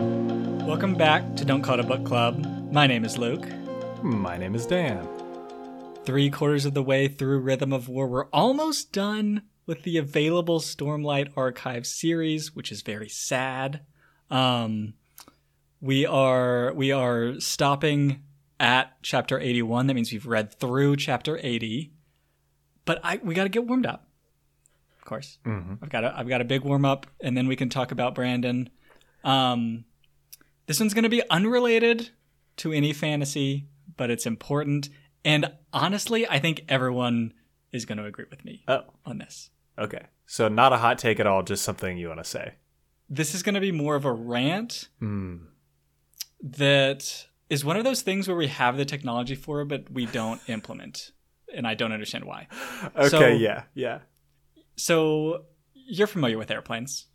Welcome back to Don't Call It a Book Club. My name is Luke. My name is Dan. Three quarters of the way through Rhythm of War. We're almost done with the available Stormlight Archive series, which is very sad. Um, we are we are stopping at chapter 81. That means we've read through chapter 80. But I we got to get warmed up. Of course. Mm-hmm. I've got a, I've got a big warm up and then we can talk about Brandon. Um, this one's going to be unrelated to any fantasy, but it's important. And honestly, I think everyone is going to agree with me Oh, on this. okay. So not a hot take at all, just something you want to say. This is going to be more of a rant Hmm. that is one of those things where we have the technology for it, but we don't implement. And I don't understand why. Okay, So- yeah, yeah. So you're familiar with airplanes,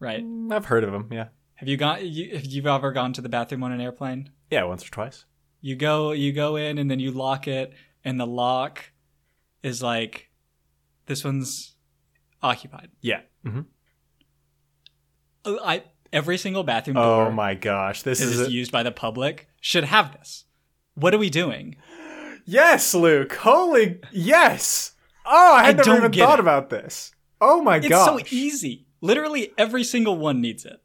right? Mm, I've heard of them, yeah. Have you gone? You, have you ever gone to the bathroom on an airplane? Yeah, once or twice. You go, you go in, and then you lock it, and the lock is like, this one's occupied. Yeah. hmm Uh, I every single bathroom door Oh my gosh, this that is is a- used by the public should have this. What are we doing? yes, Luke. Holy yes. Oh, I had I never even thought it. about this. Oh my god. It's gosh, so easy. Literally every single one needs it.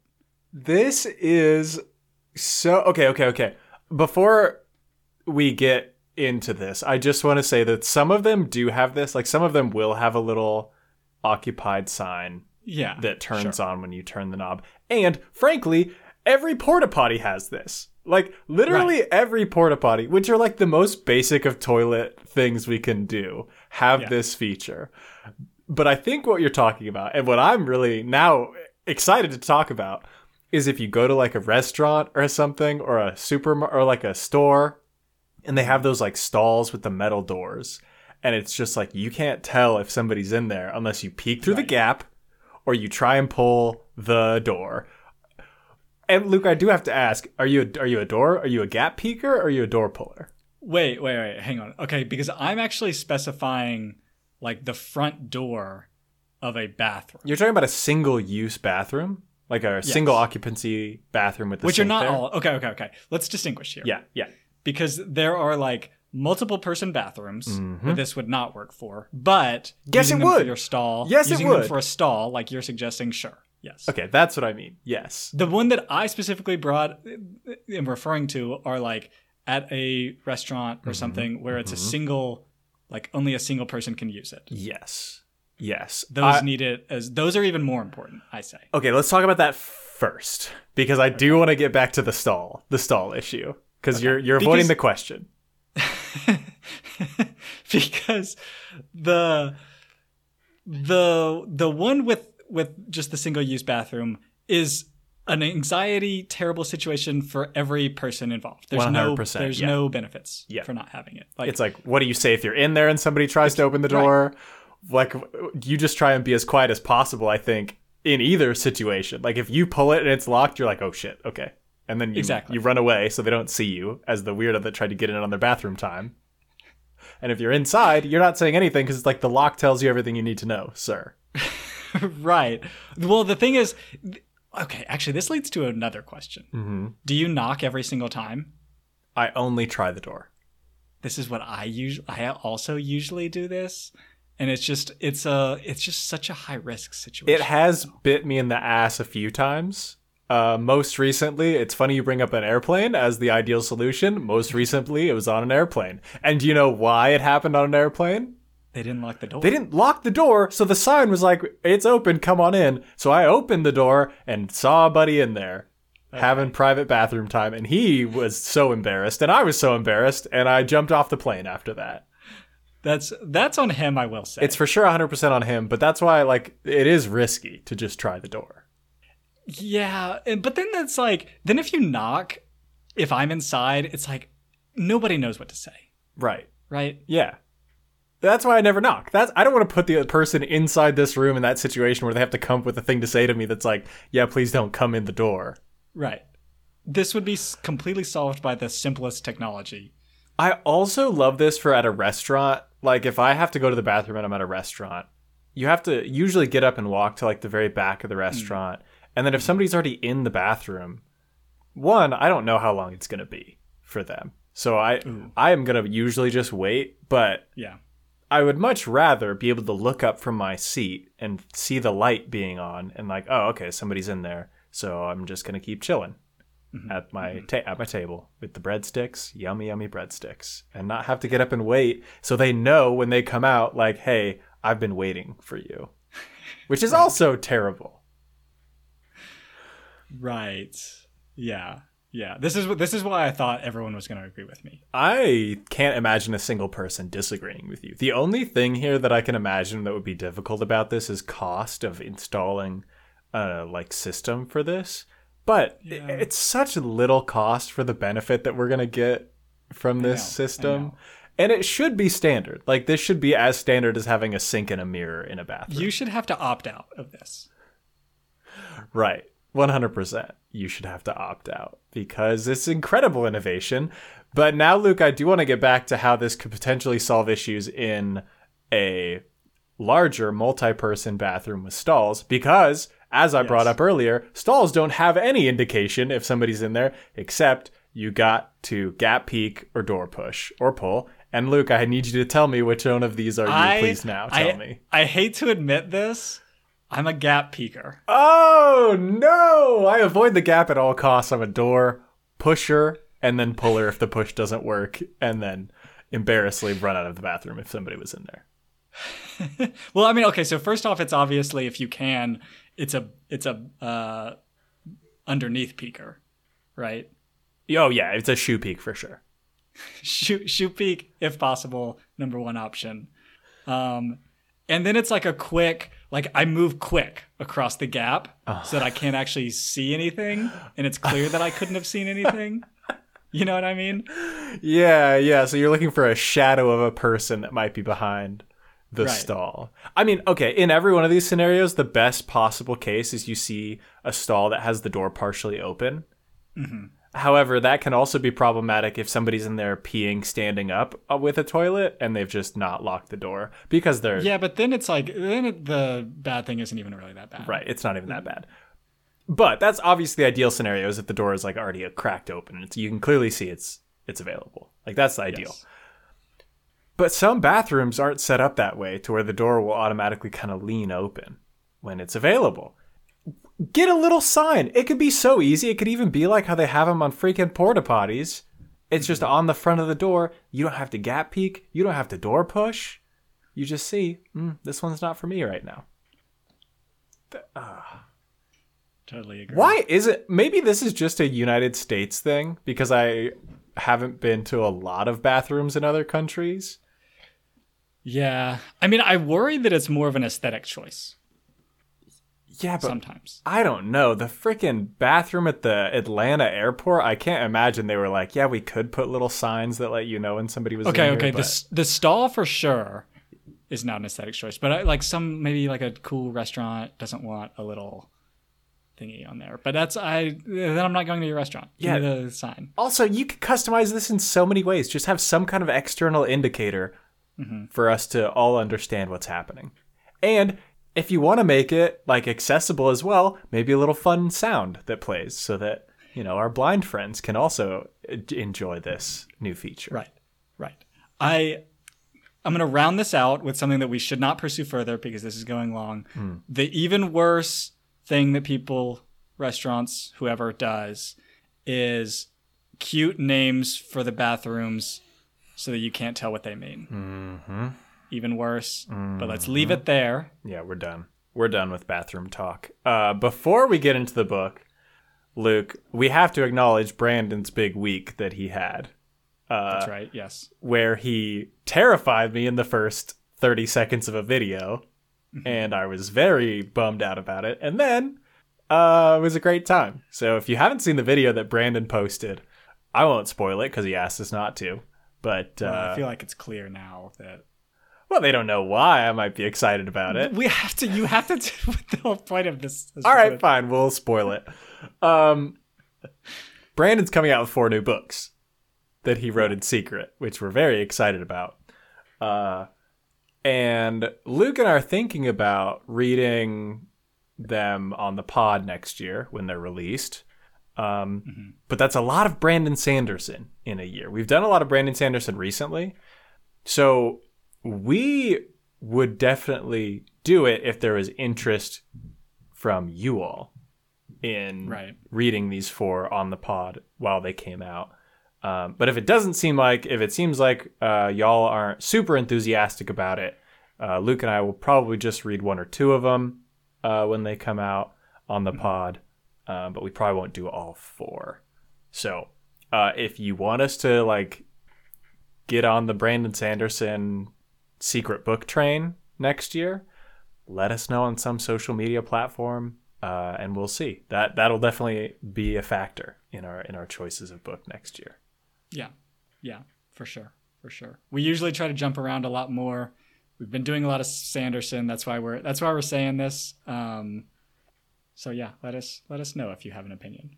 This is so okay, okay, okay. Before we get into this, I just want to say that some of them do have this. Like some of them will have a little occupied sign Yeah. that turns sure. on when you turn the knob. And frankly, every porta potty has this. Like literally every porta potty, which are like the most basic of toilet things we can do, have Yeah. this feature. But I think what you're talking about, and what I'm really now excited to talk about, is if you go to like a restaurant or something, or a super or like a store, and they have those like stalls with the metal doors, and it's just like you can't tell if somebody's in there unless you peek through the gap or you try and pull the door. And Luke, I do have to ask: Are you a, are you a door? Are you a gap peeker? Or are you a door puller? Wait, wait, wait. Hang on. Okay, because I'm actually specifying like the front door of a bathroom, You're talking about a single use bathroom, like a single occupancy bathroom with the which are not there? all. Okay, okay, okay. Let's distinguish here. Yeah, yeah. because there are like multiple person bathrooms Mhm. that this would not work for. But Yes, it would. your stall. Yes, it would. for a stall, like you're suggesting. Sure. Yes. Okay, that's what I mean. Yes. The one that I specifically brought am referring to are like at a restaurant or something where it's a single, like only a single person can use it. Yes. Yes. Those I- need it as those are even more important. I say. okay, let's talk about that first because I do want to get back to the stall, the stall issue, because you're you're avoiding Because- the question. because the the the one with with just the single use bathroom is an anxiety terrible situation for every person involved. There's no 100%, there's yeah. no benefits Yeah. for not having it. Like It's like, what do you say if you're in there and somebody tries to open the door? Like, you just try and be as quiet as possible. I think in either situation, like if you pull it and it's locked, you're like, oh shit, okay, and then you Exactly. you run away so they don't see you as the weirdo that tried to get in on their bathroom time. And if you're inside, you're not saying anything because it's like the lock tells you everything you need to know, sir. right. Well, the thing is okay, actually this leads to another question. Mm-hmm. Do you knock every single time? I only try the door. this is what I usually I also usually do this and it's just it's a it's just such a high risk situation. It has bit me in the ass a few times. Uh, most recently, it's funny you bring up an airplane as the ideal solution. Most recently, it was on an airplane. And do you know why it happened on an airplane? They didn't lock the door. They didn't lock the door, so the sign was like, it's open, come on in. So I opened the door and saw a buddy in there having private bathroom time, and he was so embarrassed, and I was so embarrassed, and I jumped off the plane after that. That's that's on him, I will say. It's for sure 100% on him, but that's why, like, it is risky to just try the door. yeah, and- but then that's like then if you knock, if I'm inside, it's like nobody knows what to say, Right. right? Yeah. That's why I never knock. That's I don't want to put the person inside this room in that situation where they have to come up with a thing to say to me that's like, "Yeah, please don't come in the door." Right. This would be completely solved by the simplest technology. I also love this for at a restaurant. Like if I have to go to the bathroom and I'm at a restaurant, you have to usually get up and walk to like the very back of the hmm. restaurant. And then if somebody's already in the bathroom, one, I don't know how long it's going to be for them. So I I am going to usually just wait, but Yeah. I would much rather be able to look up from my seat and see the light being on and like, oh, okay, somebody's in there. So I'm just going to keep chilling Mm-hmm. at my mm-hmm. ta- at my table with the breadsticks, yummy yummy breadsticks, and not have to get up and wait so they know when they come out like, "Hey, I've been waiting for you." Which is also terrible. Right. Yeah. Yeah. This is this is why I thought everyone was going to agree with me. I can't imagine a single person disagreeing with you. The only thing here that I can imagine that would be difficult about this is cost of installing a like system for this. But Yeah. it's such little cost for the benefit that we're going to get from this system. And it should be standard. Like this should be as standard as having a sink and a mirror in a bathroom. You should have to opt out of this. Right. 100%. You should have to opt out because it's incredible innovation. But now, Luke, I do want to get back to how this could potentially solve issues in a larger multi person bathroom with stalls because, as I brought up earlier, stalls don't have any indication if somebody's in there except you got to gap peek or door push or pull. And Luke, I need you to tell me which one of these are you. I Please now tell I, me. I hate to admit this. I'm a gap peeker. Oh no! I avoid the gap at all costs. I'm a door pusher and then puller if the push doesn't work, and then embarrassingly run out of the bathroom if somebody was in there. Well, I mean, okay. So first off, it's obviously if you can, it's a it's a uh, underneath peeker, right? Oh yeah, it's a shoe peak for sure. shoot shoot peek if possible number one option um and then it's like a quick like i move quick across the gap so that i can't actually see anything and it's clear that i couldn't have seen anything you know what i mean Yeah, yeah. So you're looking for a shadow of a person that might be behind the Right. stall. I mean, okay, in every one of these scenarios, the best possible case is you see a stall that has the door partially open. However, that can also be problematic if somebody's in there peeing standing up uh, with a toilet and they've just not locked the door because they're yeah but then it's like then it, the bad thing isn't even really that bad right. It's not even that bad. But that's obviously the ideal scenario is if the door is like already cracked open. It's you can clearly see it's it's available. Like that's the ideal. Yes. But some bathrooms aren't set up that way to where the door will automatically kind of lean open when it's available. Get a little sign. It could be so easy. It could even be like how they have them on freaking porta potties. It's just on the front of the door. You don't have to gap peek. You don't have to door push. You just see, mm, this one's not for me right now. totally agree Why is it? Maybe this is just a United States thing because I haven't been to a lot of bathrooms in other countries. Yeah i mean i worry that it's more of an aesthetic choice Yeah, but sometimes I don't know. The freaking bathroom at the Atlanta airport, I can't imagine they were like, yeah, we could put little signs that let you know when somebody was Okay, in okay. here, The but- s the stall for sure is not an aesthetic choice, but I, like some maybe like a cool restaurant doesn't want a little thingy on there. But that's I then I'm not going to your restaurant. Give Yeah. the sign. Also, you could customize this in so many ways. Just have some kind of external indicator Mm-hmm. for us to all understand what's happening. And if you want to make it like accessible as well, maybe a little fun sound that plays so that, you know, our blind friends can also uh, enjoy this new feature. Right, right. I I'm going to round this out with something that we should not pursue further because this is going long. The even worse thing that people, restaurants, whoever does, is cute names for the bathrooms so that you can't tell what they mean. Mm-hmm. Even worse. But let's leave it there. Yeah, we're done. We're done with bathroom talk. Uh, before we get into the book, Luke, we have to acknowledge Brandon's big week that he had, That's right. Yes. where he terrified me in the first 30 seconds of a video, and I was very bummed out about it. And then uh, it was a great time. So if you haven't seen the video that Brandon posted, I won't spoil it because he asked us not to. But, uh, I feel like it's clear now that well, they don't know why I might be excited about it. we have to. You have to. do the whole point of this. is All right, fine. We'll spoil it. Um, Brandon's coming out with four new books that he wrote in secret, which we're very excited about. Uh, and Luke and I are thinking about reading them on the pod next year when they're released. Um, Mhm. But that's a lot of Brandon Sanderson in a year. We've done a lot of Brandon Sanderson recently. So we would definitely do it if there was interest from you all in Right. reading these four on the pod while they came out. Um, but if it doesn't seem like, if it seems like uh, y'all aren't super enthusiastic about it, uh, Luke and I will probably just read one or two of them uh, when they come out on the pod. Um, but we probably won't do all four. So uh, if you want us to like get on the Brandon Sanderson secret book train next year, let us know on some social media platform, uh, and we'll see. That that'll definitely be a factor in our in our choices of book next year. Yeah. Yeah, for sure. For sure. We usually try to jump around a lot more. We've been doing a lot of Sanderson. That's why we're that's why we're saying this. Um, so yeah, let us let us know if you have an opinion.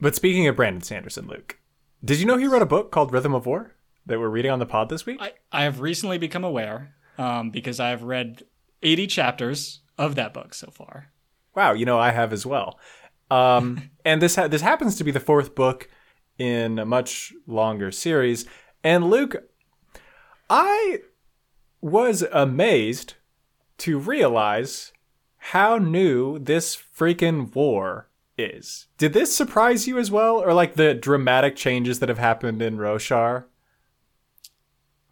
But speaking of Brandon Sanderson, Luke, did you know he wrote a book called Rhythm of War that we're reading on the pod this week? I, I have recently become aware um, because I have read 80 chapters of that book so far. Wow, you know I have as well. Um, and this ha- this happens to be the fourth book in a much longer series. And Luke, I was amazed to realize how new this freaking war is. Did this surprise you as well, or like the dramatic changes that have happened in Roshar?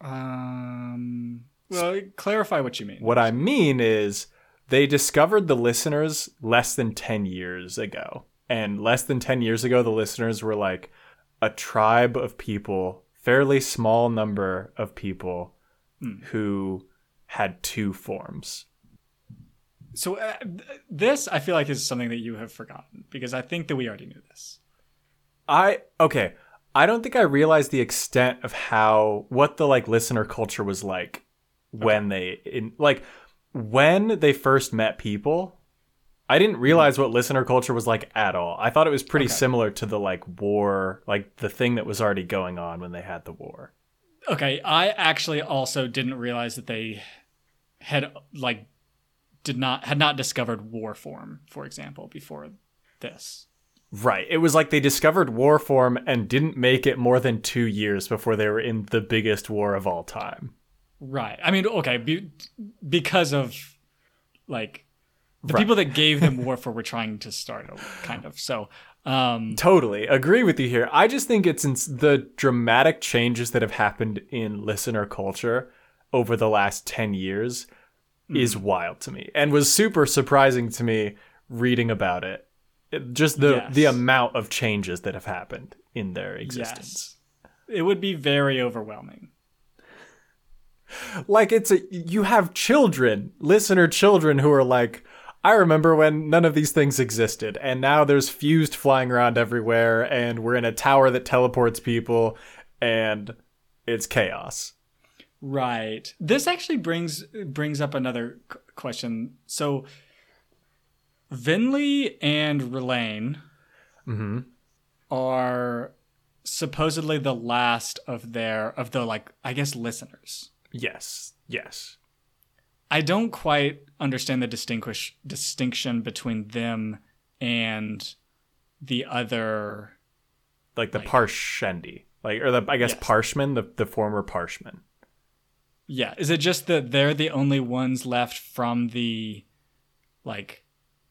Um, well, clarify what you mean. What I mean is they discovered the listeners less than 10 years ago. And less than 10 years ago, the listeners were like a tribe of people, fairly small number of people who had two forms. So uh, th- this, I feel like, is something that you have forgotten because I think that we already knew this. I, okay. I don't think I realized the extent of how, what the like listener culture was like when they, in, like, when they first met people. I didn't realize what listener culture was like at all. I thought it was pretty Okay. similar to the like war, like the thing that was already going on when they had the war. Okay, I actually also didn't realize that they had like did not had not discovered war form, for example, before this. Right. It was like they discovered war form and didn't make it more than two years before they were in the biggest war of all time. Right. I mean, okay, be, because of like the Right. people that gave them Warfare were trying to start over, kind of. So, um, Totally agree with you here. I just think it's in the dramatic changes that have happened in listener culture over the last 10 years is hmm. wild to me and was super surprising to me reading about it. It- just the Yes. the amount of changes that have happened in their existence. yes, it would be very overwhelming. Like it's a you have children, listener children who are like I remember when none of these things existed, and now there's fused flying around everywhere, and we're in a tower that teleports people, and it's chaos. Right. This actually brings brings up another c- question. So, Venli and Rlain Mm-hmm. are supposedly the last of their of the like I guess listeners. Yes, yes. I don't quite understand the distinguish distinction between them and the other. Like the Like- Parshendi, like or the I guess Yes. Parshman, the the former Parshman. Yeah, is it just that they're the only ones left from the like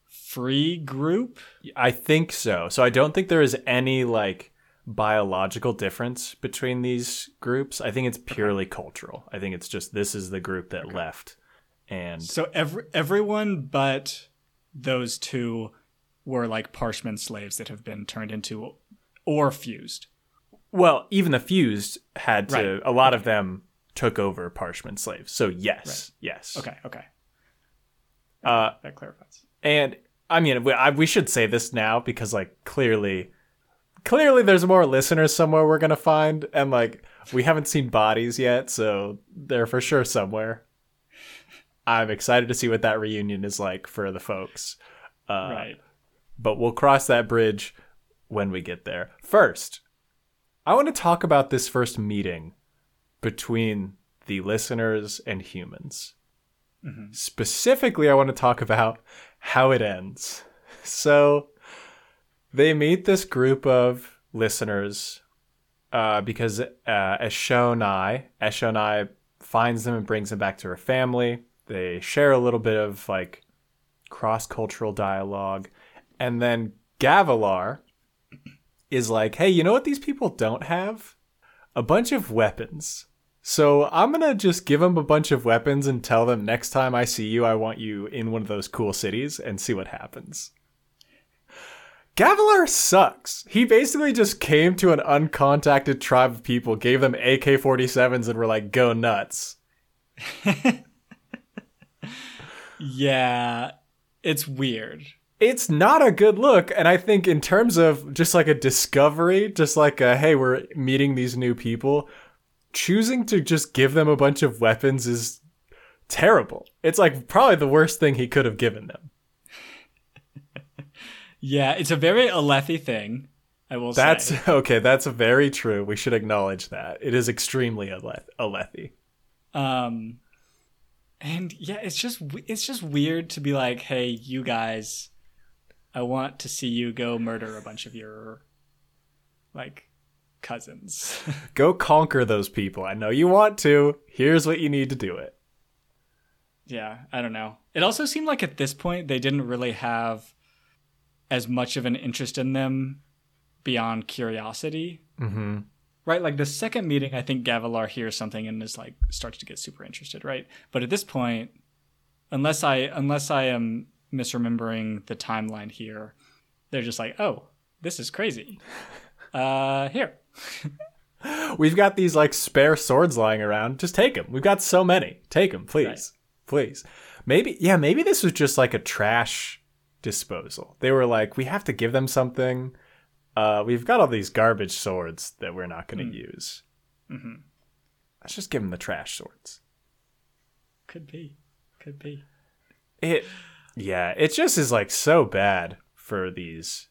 free group? I think so. So I don't think there is any like biological difference between these groups. I think it's purely cultural. I think it's just this is the group that left, and So every everyone but those two were like Parshmen slaves that have been turned into or fused. Well, even the fused had to. Right. A lot of them took over Parshmen slaves. So yes, yes. Okay, okay. Uh, That clarifies. and I mean, we, I, we should say this now because like clearly, clearly there's more listeners somewhere we're gonna find, and like we haven't seen bodies yet, so they're for sure somewhere. I'm excited to see what that reunion is like for the folks. Uh, right. but we'll cross that bridge when we get there. First, I want to talk about this first meeting between the listeners and humans. Specifically, I want to talk about how it ends. So, they meet this group of listeners uh, because uh, Eshonai, Eshonai finds them and brings them back to her family. They share a little bit of like cross cultural dialogue. And then Gavilar is like, hey, you know what these people don't have? A bunch of weapons. So I'm going to just give them a bunch of weapons and tell them next time I see you, I want you in one of those cool cities and see what happens. Gavilar sucks. He basically just came to an uncontacted tribe of people, gave them AK 47s, and were like, go nuts. yeah, it's weird. It's not a good look. And I think, in terms of just like a discovery, just like a, hey, we're meeting these new people, choosing to just give them a bunch of weapons is terrible. It's like probably the worst thing he could have given them. Yeah, it's a very Alethi thing. I will That's say. okay. That's very true. We should acknowledge that it is extremely Aleth- Alethi. Um, and yeah, it's just it's just weird to be like, hey, you guys, I want to see you go murder a bunch of your like cousins. Go conquer those people. I know you want to. Here's what you need to do it. yeah, I don't know. It also seemed like at this point they didn't really have as much of an interest in them beyond curiosity. Mm-hmm. Right, like the second meeting, I think Gavilar hears something and is like starts to get super interested, right? But at this point, unless I unless I am misremembering the timeline here, they're just like, "Oh, this is crazy." Uh, here. We've got these like spare swords lying around. Just take them. We've got so many. Take them, please, Right. please. Maybe yeah. Maybe this was just like a trash disposal. They were like, we have to give them something. Uh, we've got all these garbage swords that we're not going to use. Mm-hmm. Let's just give them the trash swords. Could be, could be. It, yeah, it just is like so bad for these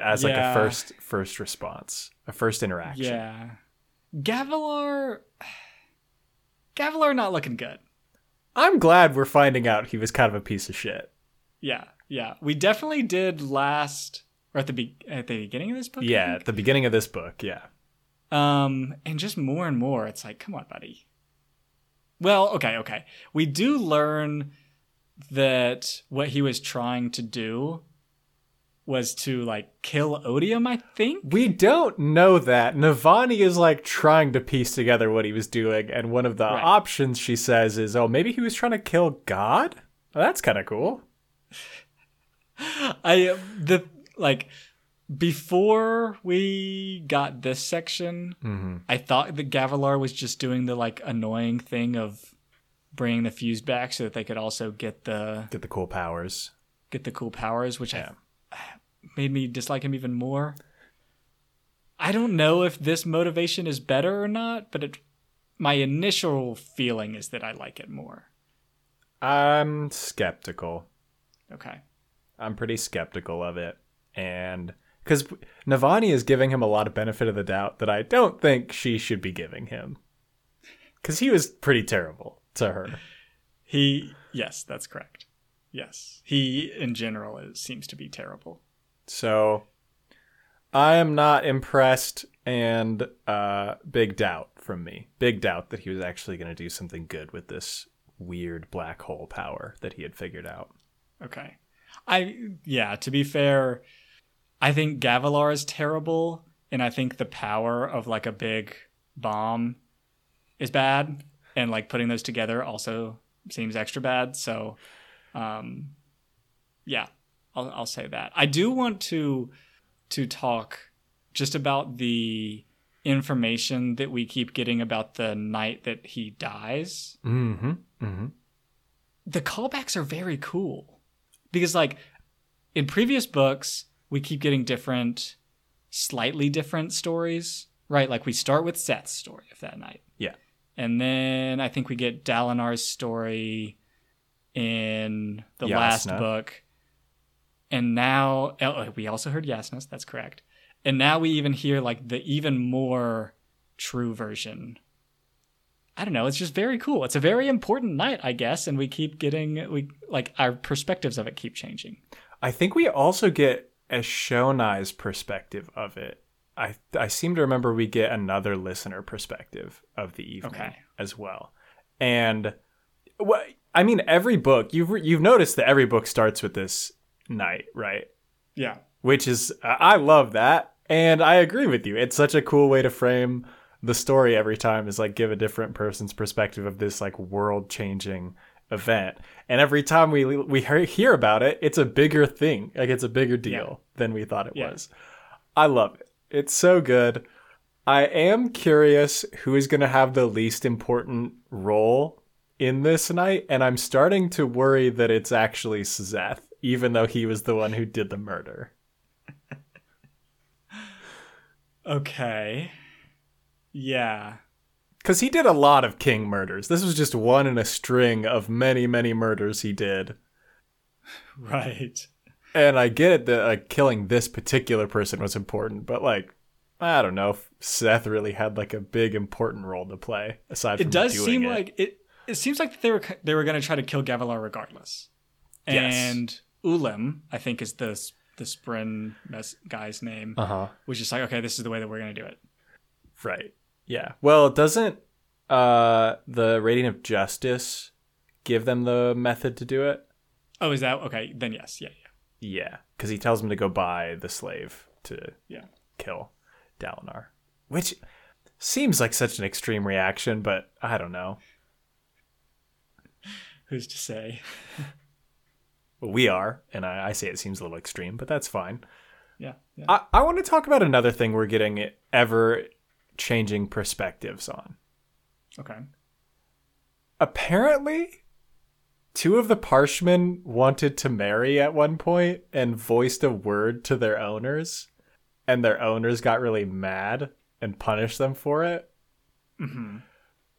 as like a first first response, a first interaction. Yeah, Gavilar. Gavilar not looking good. I'm glad we're finding out he was kind of a piece of shit. Yeah, yeah. We definitely did last, or at the be- at the beginning of this book. Yeah, at the beginning of this book, yeah. Um, and just more and more, it's like, come on, buddy. Well, okay, okay. We do learn that what he was trying to do was to like kill Odium, I think. We don't know that. Navani is like trying to piece together what he was doing, and one of the Right. options she says is, "Oh, maybe he was trying to kill God." Well, that's kind of cool. I the like before we got this section, Mm-hmm. I thought that Gavilar was just doing the like annoying thing of bringing the fuse back so that they could also get the Get the cool powers. get the cool powers, which Yeah. I, made me dislike him even more. I don't know if this motivation is better or not, but it, my initial feeling is that I like it more. I'm skeptical. Okay. I'm pretty skeptical of it. And because Navani is giving him a lot of benefit of the doubt that I don't think she should be giving him. Because he was pretty terrible to her. He, yes, that's correct. Yes. He, in general, is, seems to be terrible. So I am not impressed and uh, big doubt from me. Big doubt that he was actually going to do something good with this weird black hole power that he had figured out. Okay. I yeah, to be fair, I think Gavilar is terrible and I think the power of like a big bomb is bad and like putting those together also seems extra bad. So um yeah, I'll I'll say that. I do want to to talk just about the information that we keep getting about the night that he dies Mm-hmm. Mm-hmm. the callbacks are very cool because like in previous books we keep getting different slightly different stories right like we start with Szeth's story of that night Yeah. and then i think we get dalinar's story in the last book and now oh, oh, we also heard Jasnah's that's correct and now we even hear like the even more true version I don't know. It's just very cool. It's a very important night, I guess, and we keep getting we like our perspectives of it keep changing. I think we also get Eshonai's perspective of it, I I seem to remember we get another listener perspective of the evening Okay. as well. And what I mean, every book you've you've noticed that every book starts with this night, right? Yeah. Which is I love that, and I agree with you. It's such a cool way to frame the story every time is like give a different person's perspective of this like world changing event and every time we we hear- hear about it it's a bigger thing like it's a bigger deal than we thought it Yeah. was i love it it's so good i am curious who is going to have the least important role in this night and i'm starting to worry that it's actually Szeth even though he was the one who did the murder Okay. Yeah. Because he did a lot of king murders. This was just one in a string of many, many murders he did. Right. And I get it that like, killing this particular person was important, but like, I don't know if Szeth really had like a big important role to play aside from It does seem it. like it. It seems like they were they were going to try to kill Gavilar regardless. Yes. And Ulim, I think, is the the spren guy's name, uh huh. which is like, okay, this is the way that we're going to do it. Right. Yeah. Well, doesn't uh the rating of justice give them the method to do it? Oh, is that okay? Then yes, yeah, yeah. Yeah, because he tells him to go buy the slave to Yeah. kill Dalinar, which seems like such an extreme reaction, but I don't know. Who's to say? We are, and I, I say it seems a little extreme, but that's fine. Yeah, yeah. I, I want to talk about another thing we're getting ever changing perspectives on. okay. Apparently, two of the Parshmen wanted to marry at one point and voiced a word to their owners, and their owners got really mad and punished them for it. hmm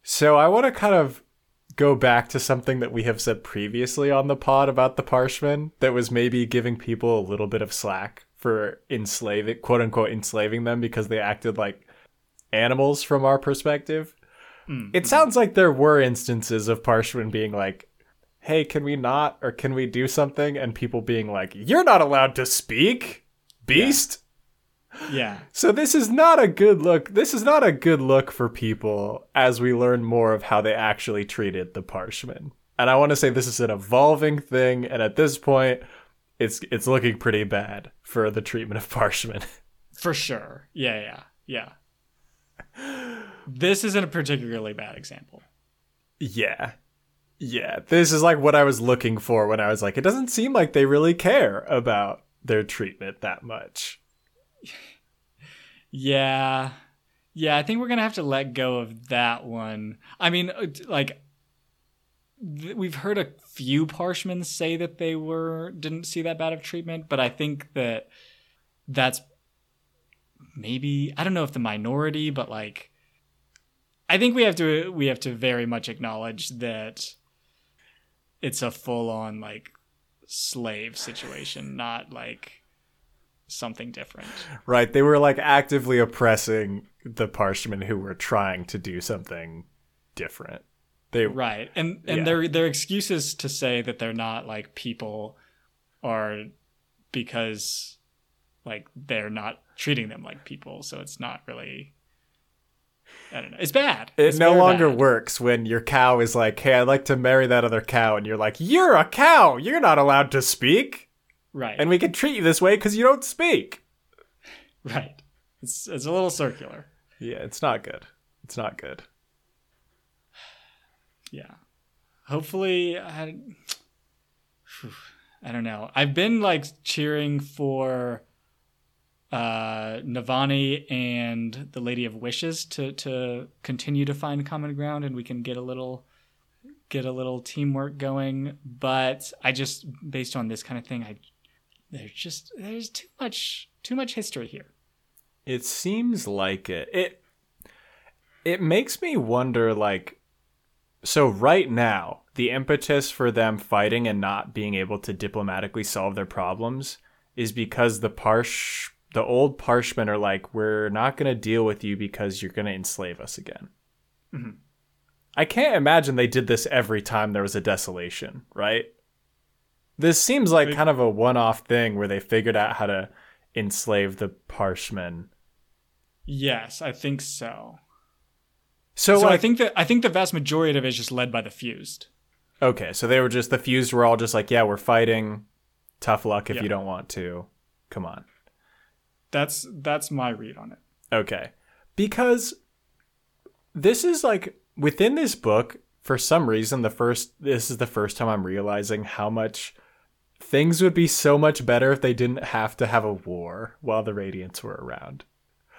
So I want to kind of go back to something that we have said previously on the pod about the Parshmen that was maybe giving people a little bit of slack for enslaving, quote unquote, enslaving them because they acted like animals from our perspective. Mm. It sounds like there were instances of Parshmen being like, hey, can we not? Or can we do something? And people being like, you're not allowed to speak, beast. Yeah. So this is not a good look. This is not a good look for people as we learn more of how they actually treated the Parshmen. And I want to say this is an evolving thing, and at this point, it's it's looking pretty bad for the treatment of Parshmen. For sure. Yeah, yeah, yeah. This isn't a particularly bad example. yeah. Yeah. This is like what I was looking for when I was like, it doesn't seem like they really care about their treatment that much. Yeah. Yeah, I think we're going to have to let go of that one. I mean, uh, like we've heard a few parshmen say that they were didn't see that bad of treatment, but I think that that's maybe I don't know if the minority, but like I think we have to we have to very much acknowledge that it's a full on like slave situation, not like something different. Right. They were like actively oppressing the Parshmen who were trying to do something different. They right and and Yeah. their their excuses to say that they're not like people are because like they're not treating them like people so it's not really i don't know it's bad It no longer bad. works when your cow is like, "Hey, I'd like to marry that other cow," and you're like, "You're a cow. You're not allowed to speak, right and we can treat you this way because you don't speak." right it's it's a little circular Yeah, it's not good. It's not good. yeah hopefully i i don't know i've been like cheering for uh navani and the lady of wishes to to continue to find common ground and we can get a little get a little teamwork going but i just based on this kind of thing i there's just there's too much too much history here It seems like it. It it makes me wonder like so right now, the impetus for them fighting and not being able to diplomatically solve their problems is because the parsh the old parshmen are like we're not going to deal with you because you're going to enslave us again. Mhm. I can't imagine they did this every time there was a desolation, right? This seems like kind of a one-off thing where they figured out how to enslave the Parshmen. Yes, I think so. So, So like, I think that I think the vast majority of it is just led by the fused. okay, so they were just the fused were all just like, yeah, we're fighting. Tough luck if Yeah. you don't want to. Come on. That's that's my read on it. Okay. Because this is like within this book, for some reason, the first this is the first time I'm realizing how much things would be so much better if they didn't have to have a war while the Radiants were around.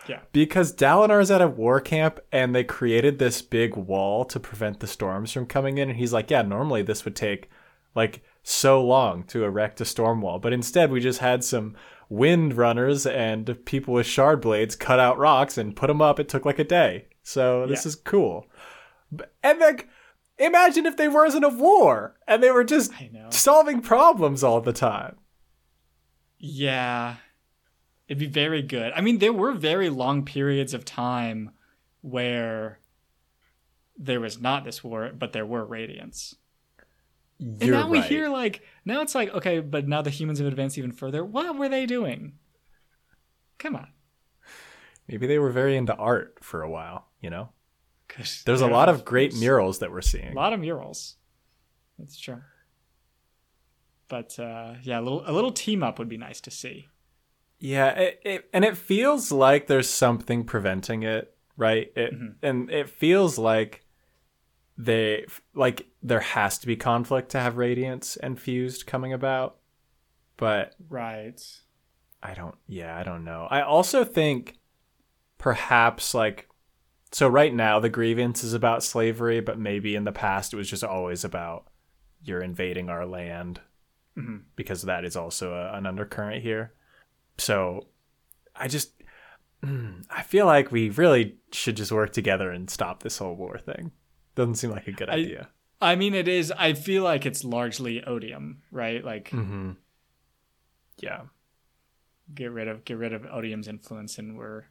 Yeah. Because Dalinar's at a war camp and they created this big wall to prevent the storms from coming in. And he's like, yeah, normally this would take like so long to erect a storm wall. But instead, we just had some wind runners and people with shard blades cut out rocks and put them up. It took like a day. So this Yeah. is cool. And like, imagine if they wasn't a war and they were just solving problems all the time. Yeah. It'd be very good. I mean, there were very long periods of time where there was not this war, but there were radiants. And You're now we hear like now it's like okay, but now the humans have advanced even further. What were they doing? Come on, Maybe they were very into art for a while, you know? There's a lot of great murals that we're seeing. A lot of murals. That's true. But uh, yeah, a little a little team up would be nice to see. Yeah, it, it, and it feels like there's something preventing it, right? It, Mhm. And it feels like they like there has to be conflict to have Radiants and fused coming about, but Right. I don't. Yeah, I don't know. I also think perhaps like so right now the grievance is about slavery, but maybe in the past it was just always about you're invading our land Mhm. because that is also a, an undercurrent here. So I just mm, I feel like we really should just work together and stop this whole war thing. Doesn't seem like a good I- idea. I mean, it is. I feel like it's largely odium, right? Like Mm-hmm. Yeah. get rid of get rid of odium's influence, and we're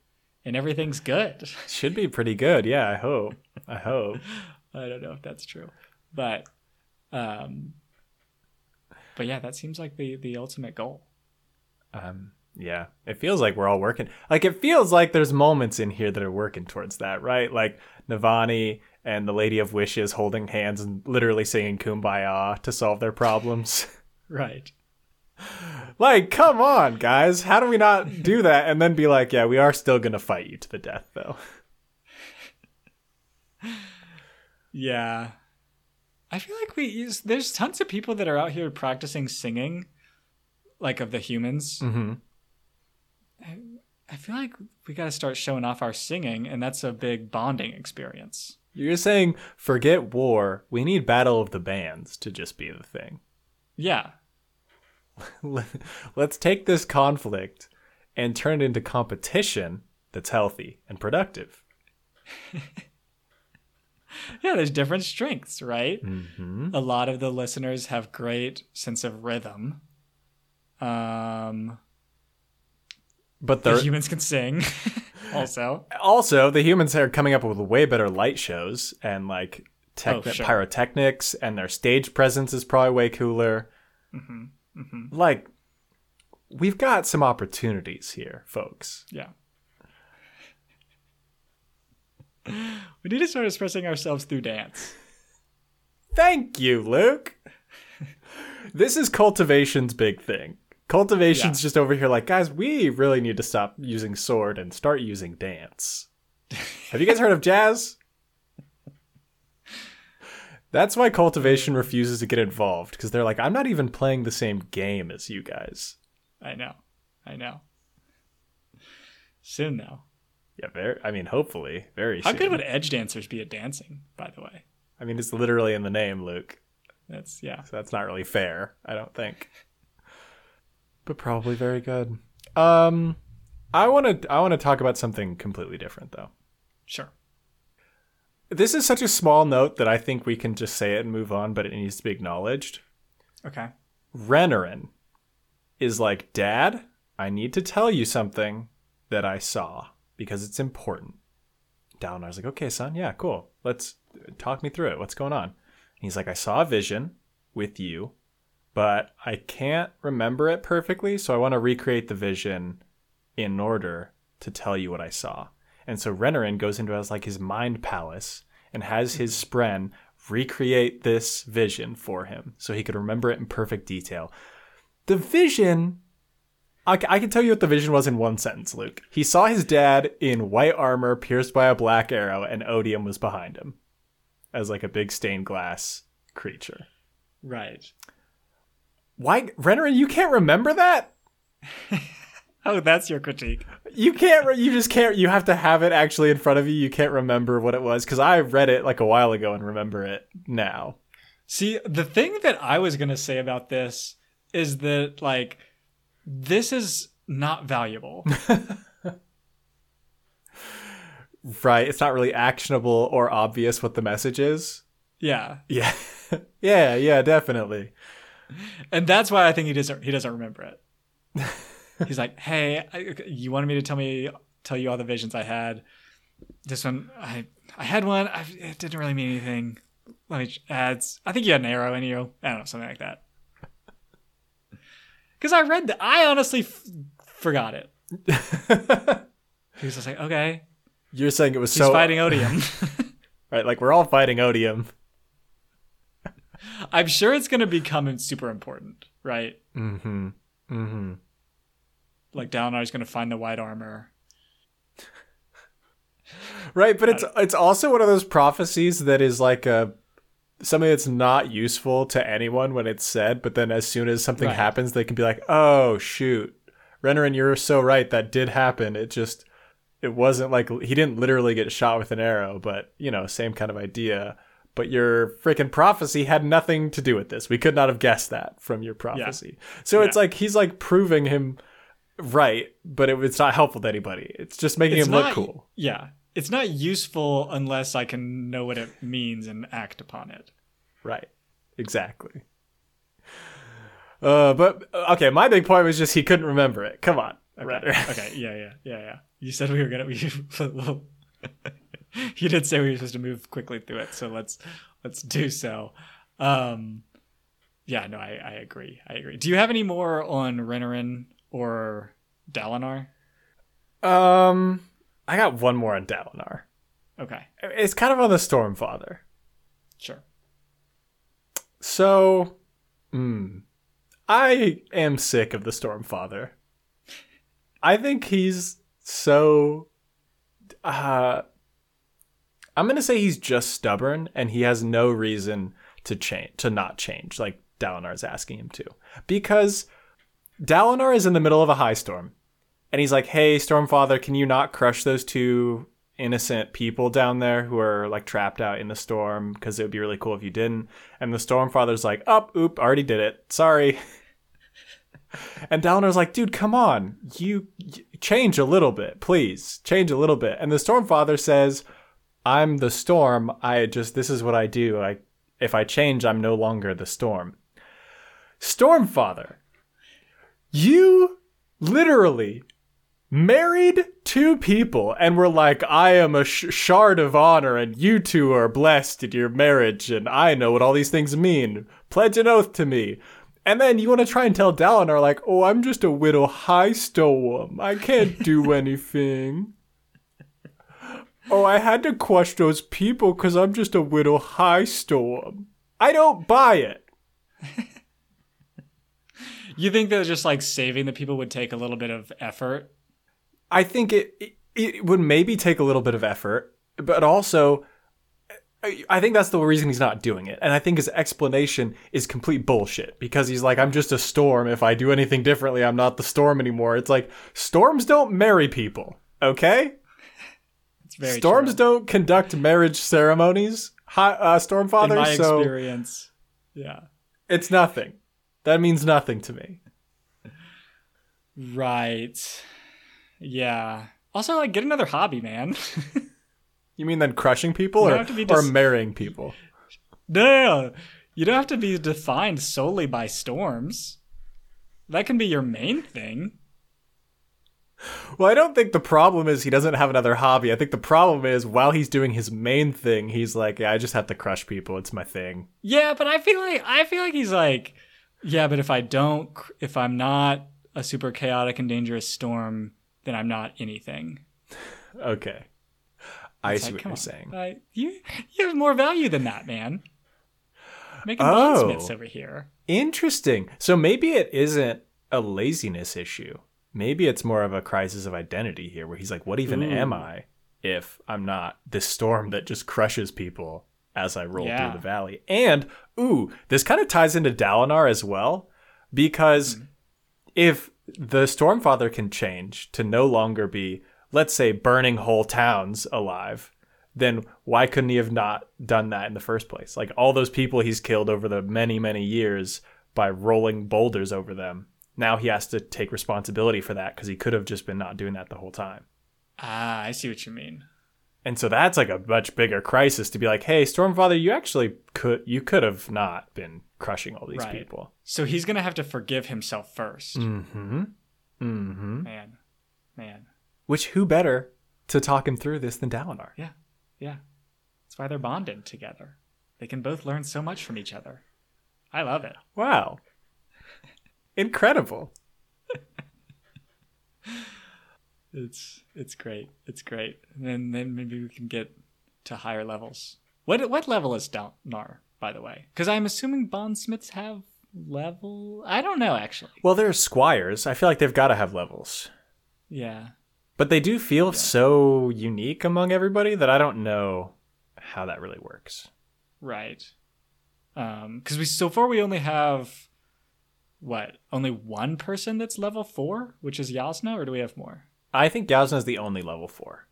and everything's good. Should be pretty good. Yeah, I hope. I hope. I don't know if that's true, but um, but yeah, that seems like the the ultimate goal. Um, yeah, it feels like we're all working. Like it feels like there's moments in here that are working towards that, right? Like Navani and the Lady of Wishes holding hands and literally singing "Kumbaya" to solve their problems. Right. Like, come on, guys, how do we not do that and then be like, yeah, we are still gonna fight you to the death, though? Yeah. I feel like we use, there's tons of people that are out here practicing singing, like of the humans. Mm-hmm. I feel like we got to start showing off our singing, and that's a big bonding experience. You're saying forget war. We need battle of the bands to just be the thing. Yeah. Let's take this conflict and turn it into competition that's healthy and productive. Yeah, there's different strengths, right? Mm-hmm. A lot of the listeners have great sense of rhythm. Um, But the humans can sing also. also the humans are coming up with way better light shows and like tech- Oh, sure. pyrotechnics, and their stage presence is probably way cooler. hmm hmm Like, we've got some opportunities here, folks. Yeah. We need to start expressing ourselves through dance. Thank you, Luke. this is cultivation's big thing. Cultivation's just over here like, guys, we really need to stop using sword and start using dance. Have you guys heard of jazz? That's why cultivation refuses to get involved because they're like, I'm not even playing the same game as you guys. I know. I know. Soon though. Yeah, very. I mean, hopefully, very. Soon. How soon. good would edge dancers be at dancing, by the way? I mean, it's literally in the name, Luke. That's yeah. So that's not really fair, I don't think. But probably very good. Um I want to I want to talk about something completely different though. Sure. This is such a small note that I think we can just say it and move on, but it needs to be acknowledged. Okay. Renarin is like, "Dad, I need to tell you something that I saw because it's important." down Dalinar's like, "Okay, son. Yeah, cool. Let's talk me through it. What's going on?" And he's like, "I saw a vision with you, but I can't remember it perfectly, so I want to recreate the vision in order to tell you what I saw. And so Renarin goes into as like his mind palace and has his spren recreate this vision for him so he could remember it in perfect detail. The vision I, I can tell you what the vision was in one sentence, Luke. He saw his dad in white armor pierced by a black arrow, and Odium was behind him as like a big stained glass creature. Right. Why, Renarin, you can't remember that? Oh, that's your critique. You can't. Re- you just can't. You have to have it actually in front of you. You can't remember what it was because I read it like a while ago and remember it now. See, the thing that I was going to say about this is that, like, this is not valuable. Right? It's not really actionable or obvious what the message is. yeah. Yeah. yeah. Yeah. Definitely. And that's why I think he doesn't, he doesn't remember it. He's like, hey, I, you wanted me to tell me, tell you all the visions I had. This one, I, I had one. I, it didn't really mean anything. Let me add, I think you had an arrow in you. I don't know, something like that. Because I read that. I honestly f- forgot it. He was just like, okay, You're saying it was he's so fighting Odium. right. Like we're all fighting Odium. I'm sure it's going to become super important, right? Mm-hmm. Mm-hmm. Like Dalinar's going to find the white armor. Right, but it's it's also one of those prophecies that is like a something that's not useful to anyone when it's said, but then as soon as something Right. happens, they can be like, "Oh shoot, Renarin, you're so right. That did happen. It just it wasn't like he didn't literally get shot with an arrow, but you know, same kind of idea." But your freaking prophecy had nothing to do with this. We could not have guessed that from your prophecy. So it's like he's like proving him right, but it, it's not helpful to anybody. It's just making It's him look cool. Yeah. It's not useful unless I can know what it means and act upon it. Right. Exactly. Uh, but okay, my big point was just he couldn't remember it. Come on. Renner. okay. Yeah. Yeah. Yeah. Yeah. You said we were gonna. We, well, you did say we were supposed to move quickly through it, so let's let's do so. Um, yeah. No, I, I agree. I agree. Do you have any more on Renarin or Dalinar? Um, I got one more on Dalinar. Okay. It's kind of on the Stormfather. Sure. So, hmm, I am sick of the Stormfather. I think he's so. Uh, I'm gonna say he's just stubborn, and he has no reason to change to not change, like Dalinar's asking him to, because Dalinar is in the middle of a high storm, and he's like, "Hey, Stormfather, can you not crush those two innocent people down there who are like trapped out in the storm? Because it would be really cool if you didn't." And the Stormfather's like, "Up, oop, already did it. Sorry." and Dalinar's like, "Dude, come on, you, you change a little bit, please, change a little bit." And the Stormfather says, "I'm the storm. I just this is what I do. I if I change, I'm no longer the storm." Stormfather, you literally married two people and were like, I am a sh- shard of honor and you two are blessed in your marriage and I know what all these things mean. Pledge an oath to me. And then you want to try and tell Dalinar, like, oh, I'm just a widow high storm. I can't do anything. oh, I had to crush those people because I'm just a widow high storm. I don't buy it. You think that just like saving the people would take a little bit of effort? I think it, it it would maybe take a little bit of effort, but also I I think that's the reason he's not doing it. And I think his explanation is complete bullshit because he's like, I'm just a storm. If I do anything differently, I'm not the storm anymore. It's like storms don't marry people, okay? It's very storms true. don't conduct marriage ceremonies. Hi, uh, In my so experience, yeah. it's nothing. That means nothing to me. Right. Yeah. Also, like, get another hobby, man. You mean then crushing people or, don't have to be or marrying people? no, no, no. You don't have to be defined solely by storms. That can be your main thing. Well, I don't think the problem is he doesn't have another hobby. I think the problem is while he's doing his main thing, he's like, yeah, I just have to crush people. It's my thing. Yeah, but I feel like I feel like he's like Yeah, but if I don't, if I'm not a super chaotic and dangerous storm, then I'm not anything. Okay. I It's see like, what you're on. saying. I, you, you have more value than that, man. Making Oh. bondsmiths over here. Interesting. So maybe it isn't a laziness issue. Maybe it's more of a crisis of identity here where he's like, what even Ooh. am I if I'm not this storm that just crushes people as I roll Yeah. through the valley? And, ooh, this kind of ties into Dalinar as well because Mm-hmm. if the Stormfather can change to no longer be, let's say, burning whole towns alive, then why couldn't he have not done that in the first place? Like all those people he's killed over the many, many years by rolling boulders over them. Now he has to take responsibility for that because he could have just been not doing that the whole time. Ah, I see what you mean. And so that's like a much bigger crisis to be like, hey, Stormfather, you actually could you could have not been crushing all these Right. people. So he's gonna have to forgive himself first. Mm-hmm. Mm-hmm. Man, man, Which who better to talk him through this than Dalinar? yeah, yeah. That's why they're bonded together. They can both learn so much from each other. I love it. Wow. Incredible. It's it's great. It's great. And then then maybe we can get to higher levels. What what level is Dalinar, by the way? Because I'm assuming bondsmiths have level. I don't know actually. Well, they're squires. I feel like they've got to have levels. Yeah. But they do feel so unique among everybody that I don't know how that really works. Right. Um, because we so far we only have what only one person that's level four, which is Jasnah, or do we have more? I think Jasnah is the only level four.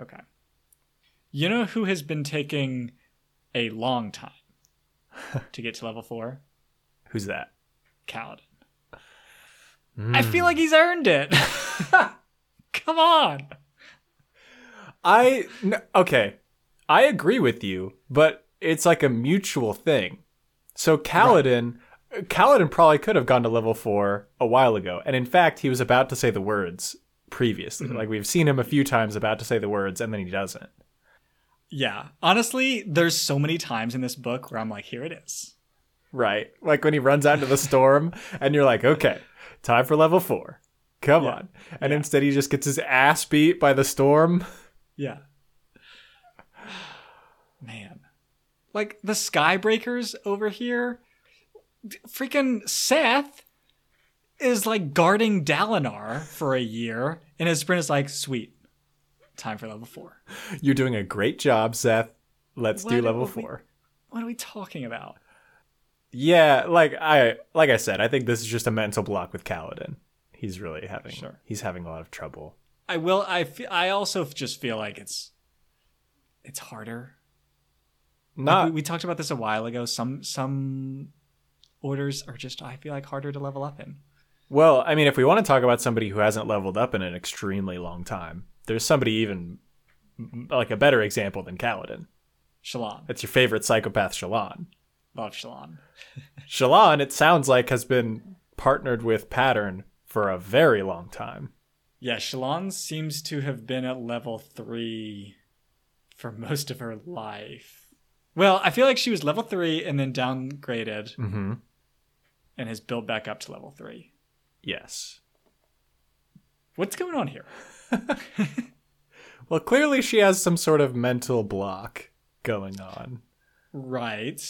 Okay. You know who has been taking a long time to get to level four? Who's that? Kaladin. Hmm. I feel like he's earned it. Come on. I n- okay. I agree with you, but it's like a mutual thing. So Kaladin, Kaladin probably could have gone to level four a while ago, and in fact, he was about to say the words previously. Mm-hmm. Like we've seen him a few times about to say the words, and then he doesn't. Yeah. Honestly, there's so many times in this book where I'm like, here it is. Right, like when he runs out into the storm, and you're like, okay, time for level four. Come Yeah. on, and instead he just gets his ass beat by the storm. Yeah. Man. Like the Skybreakers over here, freaking Szeth is like guarding Dalinar for a year, and his spren is like, sweet, time for level four. You're doing a great job, Szeth. Let's do level what we- four. What are we talking about? Yeah, like I like I said, I think this is just a mental block with Kaladin. He's really having Sure. he's having a lot of trouble. I will. I fe- I also just feel like it's it's harder. Like, we, we talked about this a while ago. Some some orders are just I feel like harder to level up in. well, I mean, if we want to talk about somebody who hasn't leveled up in an extremely long time, there's somebody even like a better example than Kaladin. Shallan, It's your favorite psychopath, Shallan. love Shallan. Shallan, it sounds like, has been partnered with Pattern for a very long time. Yeah, Shallan seems to have been at level three for most of her life. Well, I feel like she was level three and then downgraded Mm-hmm. And has built back up to level three. Yes. What's going on here? Well, clearly she has some sort of mental block going on. Right.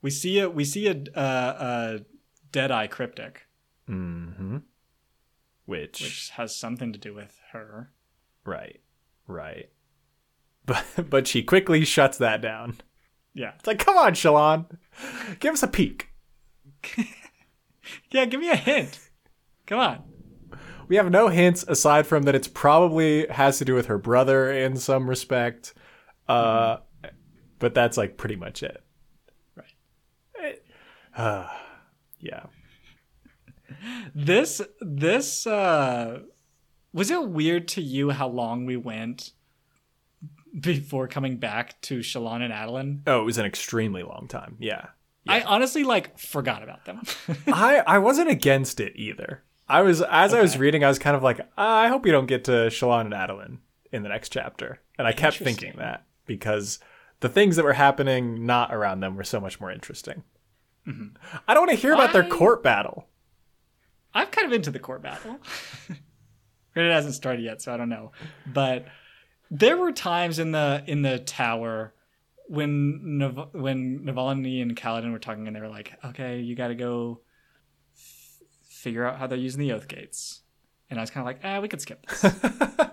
We see a we see a uh, a Deadeye cryptic, Mm-hmm. Which, which has something to do with her. right, right. But but she quickly shuts that down. Yeah. It's like, come on, Shallan, give us a peek. Yeah, give me a hint. Come on. We have no hints aside from that it's probably has to do with her brother in some respect. Uh, but that's like pretty much it. Right. Uh, yeah. This this uh was it weird to you how long we went before coming back to Shallan and Adolin? Oh, it was an extremely long time. Yeah. I honestly like forgot about them. I I wasn't against it either. I was as I was reading, I was kind of like, ah, I hope we don't get to Shallan and Adolin in the next chapter, and I kept thinking that because the things that were happening not around them were so much more interesting. Mm-hmm. I don't want to hear about their court battle. I'm kind of into the court battle. it hasn't started yet, so I don't know. But there were times in the in the tower when Nav- when Navani and Kaladin were talking, and they were like, "Okay, you got to go f- figure out how they're using the oath gates." And I was kind of like, "Ah, we could skip this."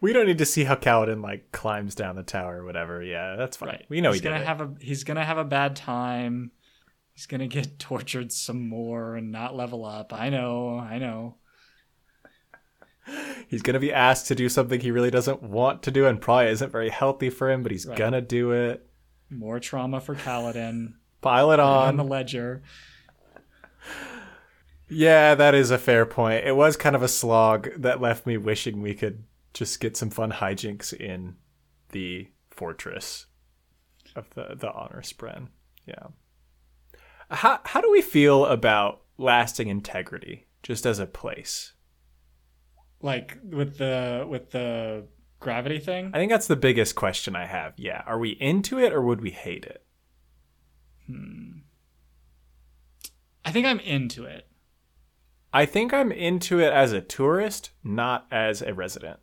We don't need to see how Kaladin like climbs down the tower or whatever. Yeah, that's fine. right? We know he's he gonna it. have a he's gonna have a bad time. He's gonna get tortured some more and not level up. I know, I know. He's gonna be asked to do something he really doesn't want to do and probably isn't very healthy for him, but he's Right. gonna do it. More trauma for Kaladin Pile it on on. the ledger. Yeah, that is a fair point. It was kind of a slog that left me wishing we could just get some fun hijinks in the fortress of the the honor spren. Yeah. How how do we feel about lasting integrity just as a place? Like with the with the gravity thing I think that's the biggest question I have. Yeah, are we into it or would we hate it? Hmm. I think i'm into it I think I'm into it as a tourist, not as a resident.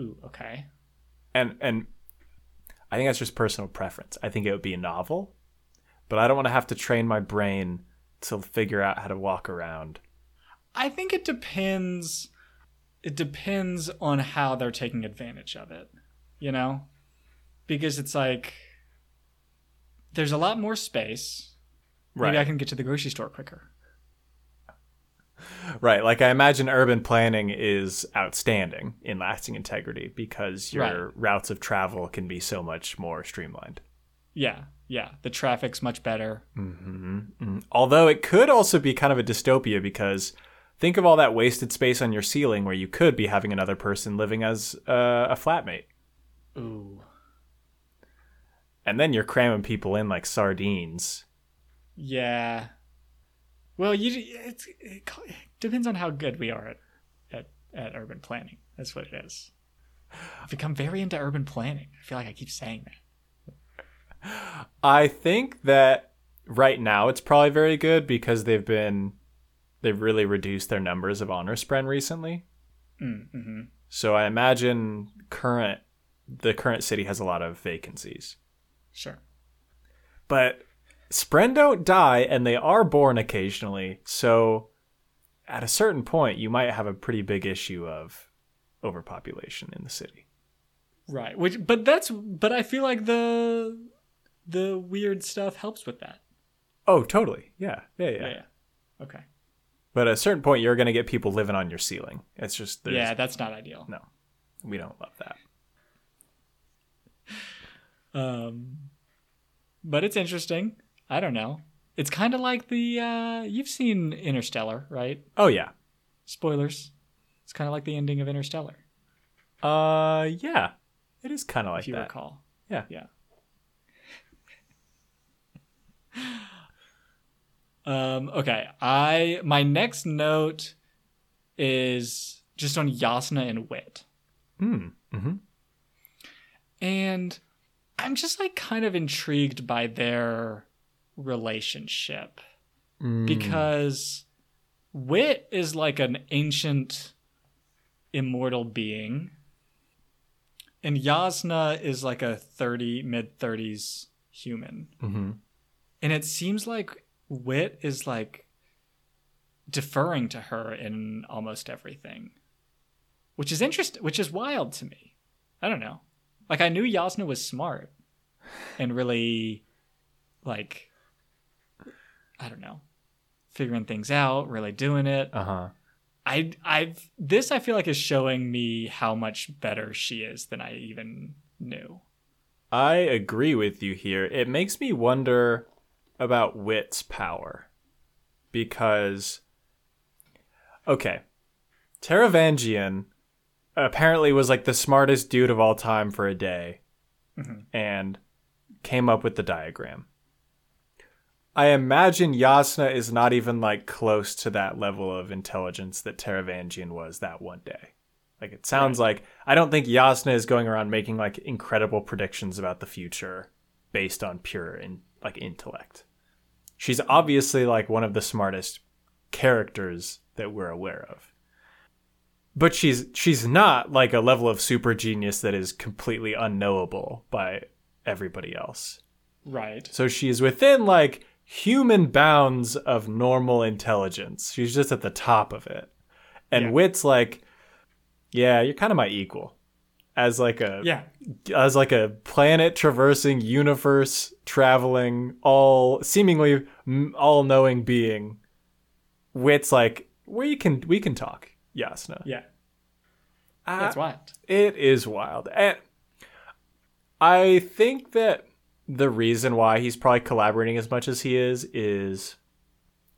ooh okay and and I think that's just personal preference. I think it would be a novel, but I don't want to have to train my brain to figure out how to walk around. i think it depends it depends on how they're taking advantage of it you know because it's like there's a lot more space maybe i can get to the grocery store quicker Right. Like I imagine urban planning is outstanding in lasting integrity because your Right. routes of travel can be so much more streamlined. yeah yeah the traffic's much better Mm-hmm. Mm-hmm. Although it could also be kind of a dystopia because think of all that wasted space on your ceiling where you could be having another person living as uh, a flatmate. ooh And then you're cramming people in like sardines. Yeah. Well, you it's, it depends on how good we are at, at at urban planning. That's what it is. I've become very into urban planning. I feel like I keep saying that. I think that right now it's probably very good because they've been they've really reduced their numbers of honor spren recently. Mm-hmm. So I imagine current the current city has a lot of vacancies. Sure. But spren don't die and they are born occasionally. So at a certain point you might have a pretty big issue of overpopulation in the city. Right. Which, but that's, but I feel like the the weird stuff helps with that. Oh, totally. Yeah. Yeah, yeah. Yeah. yeah. Okay. But at a certain point you're going to get people living on your ceiling. It's just there's Yeah, that's not ideal. no. We don't love that. Um, but it's interesting. I don't know. It's kind of like the uh, you've seen Interstellar, right? Oh yeah. Spoilers. It's kind of like the ending of Interstellar, Uh, yeah, it is kind of like if you that. recall. Yeah. Yeah. um, okay. I my next note is just on Jasnah and Wit. Hmm. Mm-hmm. And I'm just like kind of intrigued by their relationship Mm. because Wit is like an ancient immortal being and Jasnah is like a 30 mid 30s human. Mm-hmm. And it seems like Wit is like deferring to her in almost everything. Which is interesting, which is wild to me. I don't know. Like I knew Jasnah was smart and really like I don't know, figuring things out, really doing it. Uh huh. I I've this I feel like is showing me how much better she is than I even knew. I agree with you here. It makes me wonder about Wit's power because, okay, Taravangian apparently was like the smartest dude of all time for a day, Mhm. and came up with the diagram. I imagine Jasnah is not even like close to that level of intelligence that Taravangian was that one day. Like it sounds like I don't think Jasnah is going around making like incredible predictions about the future based on pure in, like intellect. She's obviously like one of the smartest characters that we're aware of. But she's she's not like a level of super genius that is completely unknowable by everybody else. Right. So she's within like human bounds of normal intelligence. She's just at the top of it. And Yeah. Wit's like, yeah, you're kind of my equal. As like a Yeah. as like a planet traversing universe traveling all seemingly all knowing being wit's like we can we can talk Jasnah Yeah. Uh, That's wild. it is wild and i think that the reason why he's probably collaborating as much as he is is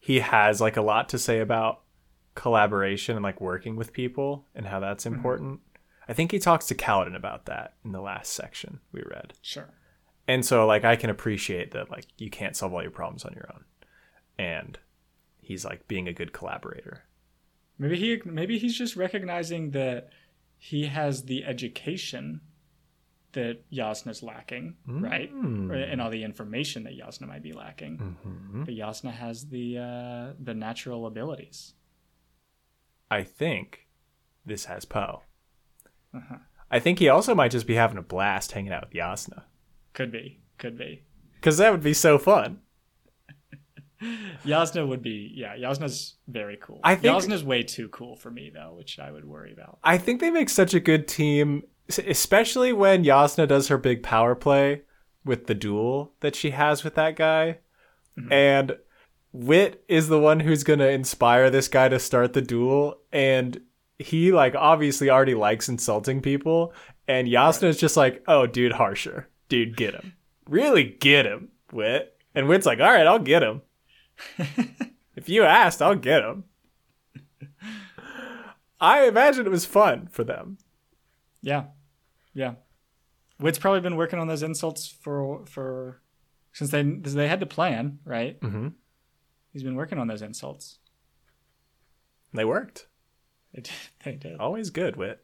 he has like a lot to say about collaboration and like working with people and how that's important i think he talks to Kaladin about that in the last section we read Sure. and so like I can appreciate that like you can't solve all your problems on your own. And he's like being a good collaborator. Maybe he maybe he's just recognizing that he has the education that Jasnah's lacking, right? Mm. Or, and all the information that Jasnah might be lacking. Mhm. But Jasnah has the uh, the natural abilities. I think this has Poe. Uh-huh. I think he also might just be having a blast hanging out with Jasnah. Could be. Could be. Cause that would be so fun. Jasnah would be yeah, Jasnah's very cool. I think- Jasnah's way too cool for me though, which I would worry about. I think they make such a good team, especially when Jasnah does her big power play with the duel that she has with that guy. And Wit is the one who's going to inspire this guy to start the duel. And he, like, obviously already likes insulting people. And Jasnah is just like, oh, dude, harsher. Dude, get him. Really get him, Wit. And Wit's like, all right, I'll get him. if you asked, I'll get him. I imagine it was fun for them. Yeah. Yeah. Wit's probably been working on those insults for for since they they had to plan, right? Mm-hmm. He's been working on those insults. They worked. They did. They did. Always good, Wit.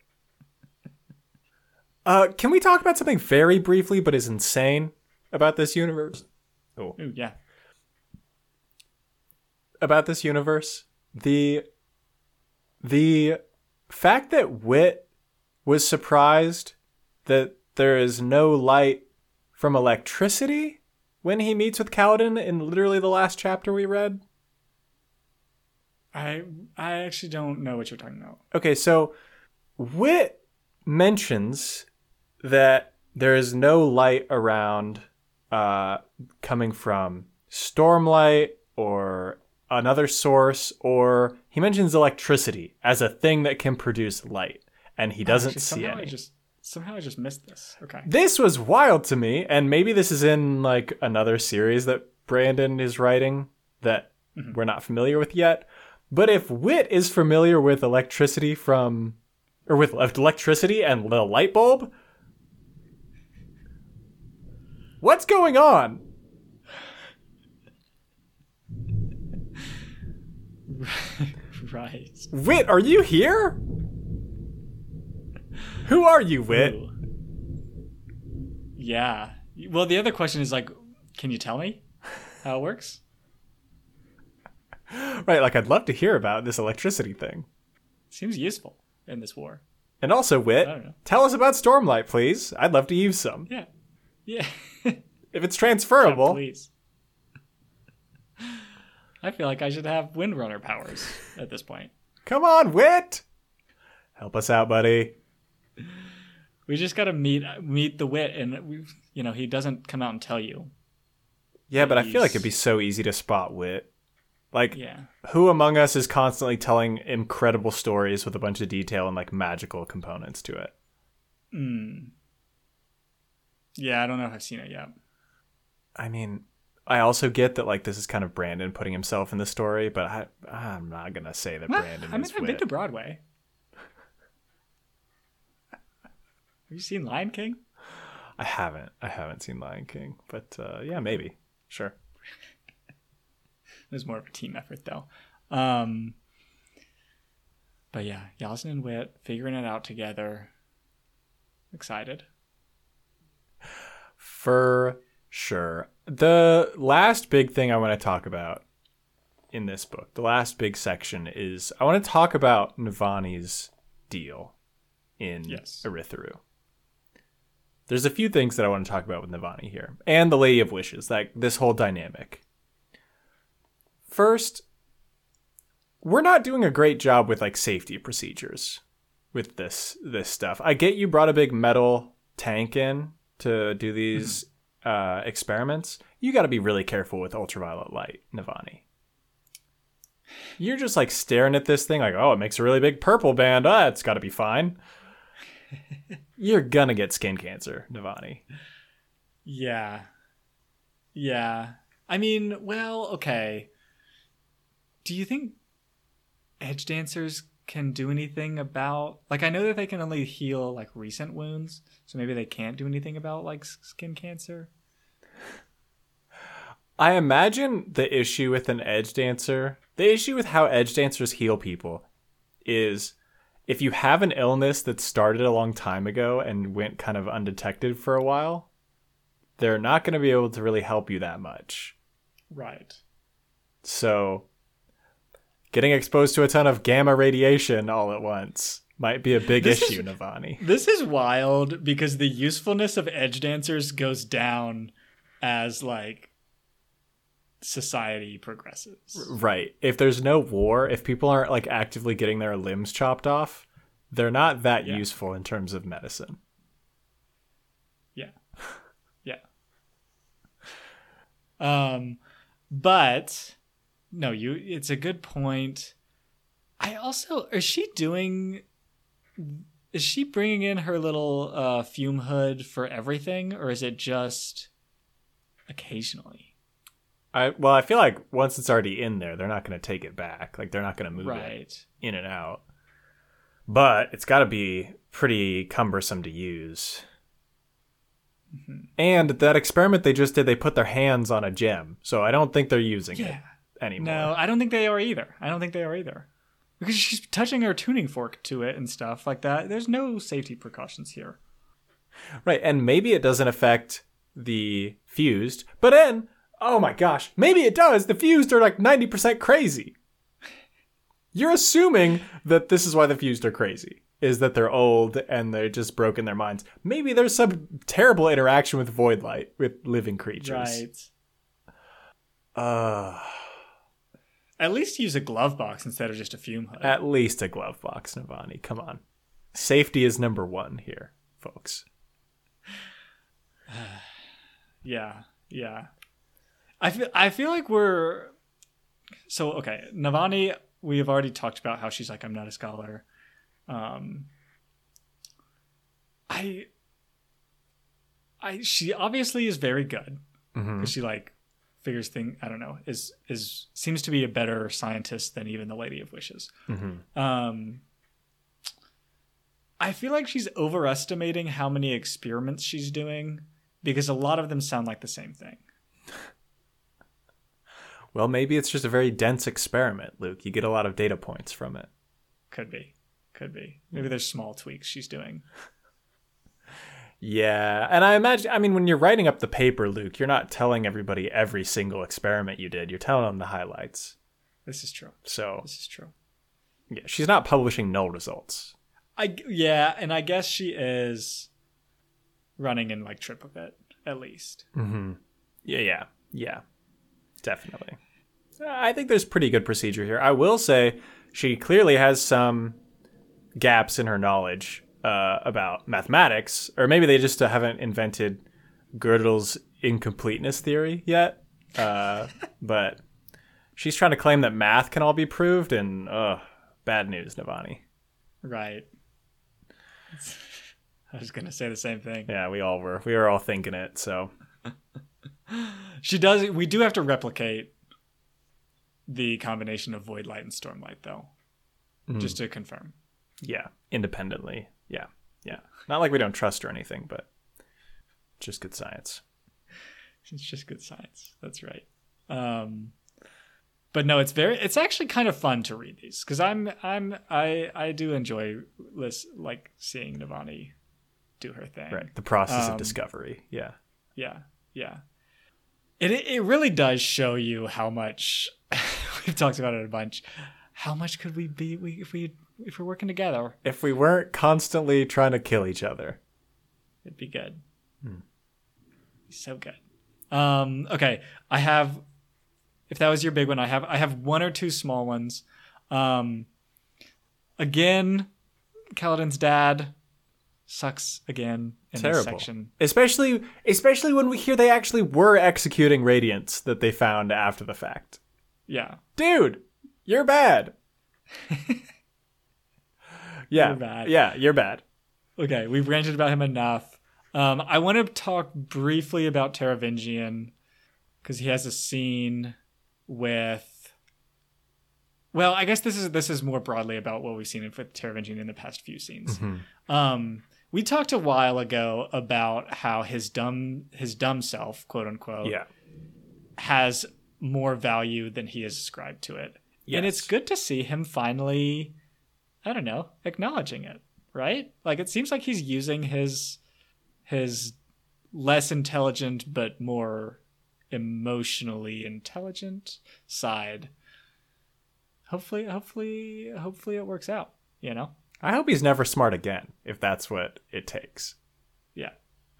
Uh, can we talk about something very briefly, but is insane about this universe? Oh, Ooh, yeah. about this universe, the the fact that Wit was surprised that there is no light from electricity when he meets with Kaladin in literally the last chapter we read. I I actually don't know what you're talking about. Okay, so Wit mentions that there is no light around uh, coming from Stormlight or another source, or he mentions electricity as a thing that can produce light, and he doesn't Actually, see somehow any. I just somehow I just missed this. Okay. This was wild to me, and maybe this is in like another series that Brandon is writing that we're not familiar with yet. But if Wit is familiar with electricity from, or with electricity and the light bulb, what's going on? right. Wit, are you here? Who are you, Wit? Ooh. Yeah. Well, the other question is like, can you tell me how it works? Right, like I'd love to hear about this electricity thing. Seems useful in this war. And also, Wit, I don't know. tell us about Stormlight, please. I'd love to use some. Yeah. Yeah. If it's transferable. Please. I feel like I should have Windrunner powers at this point. Come on, Wit! Help us out, buddy. We just gotta meet meet the wit, and we, you know, he doesn't come out and tell you. Yeah, but I feel like it'd be so easy to spot Wit. Like, Yeah. who among us is constantly telling incredible stories with a bunch of detail and like magical components to it? Mm. Yeah, I don't know if I've seen it yet. I mean, I also get that like this is kind of Brandon putting himself in the story, but I I'm not gonna say that Well, Brandon I mean, is I've been Wit. to Broadway. Have you seen Lion King? I haven't. I haven't seen Lion King, but uh, yeah, maybe. Sure. It was more of a team effort, though. Um, but yeah, Jasnah and Wit figuring it out together. Excited. For sure. The last big thing I want to talk about in this book, the last big section is I want to talk about Navani's deal in Yes. Urithiru. There's a few things that I want to talk about with Navani here and the Lady of Wishes, like this whole dynamic. First, we're not doing a great job with like safety procedures with this this stuff. I get you brought a big metal tank in to do these uh, experiments. You got to be really careful with ultraviolet light, Navani. You're just like staring at this thing like, oh, it makes a really big purple band. Ah, it's got to be fine. You're gonna get skin cancer, Navani. Yeah. Yeah. I mean, well, okay. Do you think edge dancers can do anything about like I know that they can only heal like recent wounds, so maybe they can't do anything about like skin cancer? I imagine the issue with an edge dancer, the issue with how edge dancers heal people is if you have an illness that started a long time ago and went kind of undetected for a while, they're not going to be able to really help you that much. Right. So, getting exposed to a ton of gamma radiation all at once might be a big This is- issue, Navani. This is wild because the usefulness of edge dancers goes down as like society progresses. Right. If there's no war, if people aren't like actively getting their limbs chopped off, they're not that Yeah. useful in terms of medicine. Yeah. Yeah. Um but no, you it's a good point. I also is she doing is she bringing in her little uh fume hood for everything or is it just occasionally? I well, I feel like once it's already in there, they're not going to take it back. Like they're not going to move it in and out. But it's got to be pretty cumbersome to use. Mm-hmm. And that experiment they just did, they put their hands on a gem, so I don't think they're using Yeah. it anymore. No, I don't think they are either. I don't think they are either. Because she's touching her tuning fork to it and stuff like that. There's no safety precautions here. Right, and maybe it doesn't affect the fused, but then, oh my gosh, maybe it does. The fused are like 90% crazy. You're assuming that this is why the fused are crazy, is that they're old and they're just broken their minds. Maybe there's some terrible interaction with void light, with living creatures. Right. Uh, At least use a glove box instead of just a fume hood. at least a glove box, Navani. Come on. Safety is number one here, folks. yeah, yeah. I feel I feel like we're so okay. Navani, we have already talked about how she's like I'm not a scholar. Um, I, I she obviously is very good Mhm. she like figures thing. I don't know is is seems to be a better scientist than even the Lady of Wishes. Mhm. Um, I feel like she's overestimating how many experiments she's doing because a lot of them sound like the same thing. Well, maybe it's just a very dense experiment, Luke. You get a lot of data points from it. Could be, could be. Maybe there's small tweaks she's doing. Yeah, and I imagine, I mean, when you're writing up the paper, Luke, you're not telling everybody every single experiment you did. You're telling them the highlights. This is true. So, This is true. yeah, she's not publishing null results. I yeah, and I guess she is running in like trip of it at least. Mm-hmm. Yeah, yeah, yeah, definitely. I think there's pretty good procedure here. I will say she clearly has some gaps in her knowledge uh, about mathematics, or maybe they just uh, haven't invented Gödel's incompleteness theory yet. Uh, but she's trying to claim that math can all be proved, and uh, bad news, Navani. Right. I was gonna say the same thing. Yeah, we all were. We were all thinking it. So She does. We do have to replicate the combination of void light and storm light, though, just to confirm. yeah, independently. Yeah, yeah. Not like we don't trust or anything, but just good science. It's just good science. That's right. Um, but no, it's very. It's actually kind of fun to read these because I'm I'm I I do enjoy list like seeing Navani do her thing. Right. The process Um, of discovery. Yeah. Yeah. Yeah. It it really does show you how much we've talked about it a bunch. How much could we be we, if we if we're working together? If we weren't constantly trying to kill each other. It'd be good. So good. Um, okay, I have. If that was your big one, I have I have one or two small ones. Um, again, Kaladin's dad sucks again in this section. Especially especially when we hear they actually were executing Radiants that they found after the fact. Yeah, Dude, you're bad. yeah. You're bad. Yeah, you're bad. Okay, we've ranted about him enough. Um, I want to talk briefly about Taravangian because he has a scene with. Well, I guess this is this is more broadly about what we've seen with Taravangian in the past few scenes. Um, we talked a while ago about how his dumb his dumb self, quote unquote, Yeah. has more value than he has ascribed to it. And it's good to see him finally, I don't know, acknowledging it, right? Like it seems like he's using his his less intelligent but more emotionally intelligent side. Hopefully, hopefully, hopefully it works out, you know? I hope he's never smart again, if that's what it takes. Yeah.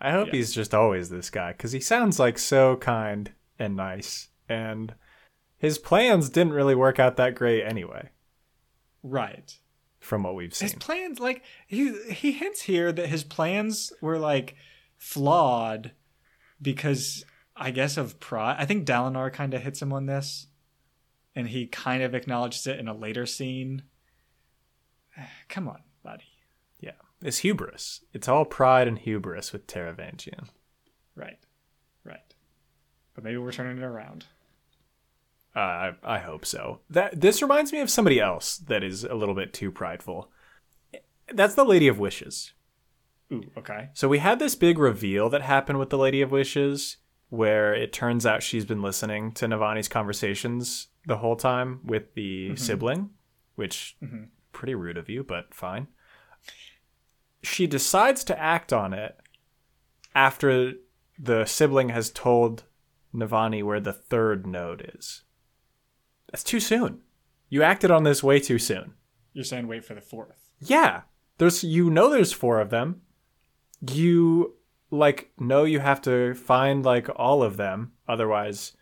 I hope Yeah. he's just always this guy because he sounds like so kind and nice, and his plans didn't really work out that great anyway, Right. from what we've seen. his plans like he he hints here that his plans were like flawed because I guess of pride. I think Dalinar kind of hits him on this, and he kind of acknowledges it in a later scene. Come on, buddy. yeah, it's hubris. It's all pride and hubris with Taravangian. Right, right. But maybe we're turning it around. Uh, I, I hope so. That this reminds me of somebody else that is a little bit too prideful. That's the Lady of Wishes. Ooh, okay. So we had this big reveal that happened with the Lady of Wishes, where it turns out she's been listening to Navani's conversations the whole time with the sibling, which pretty rude of you, but fine. She decides to act on it after the sibling has told Navani where the third node is. That's too soon. You acted on this way too soon. You're saying wait for the fourth. Yeah. There's you know there's four of them. You like know you have to find like all of them otherwise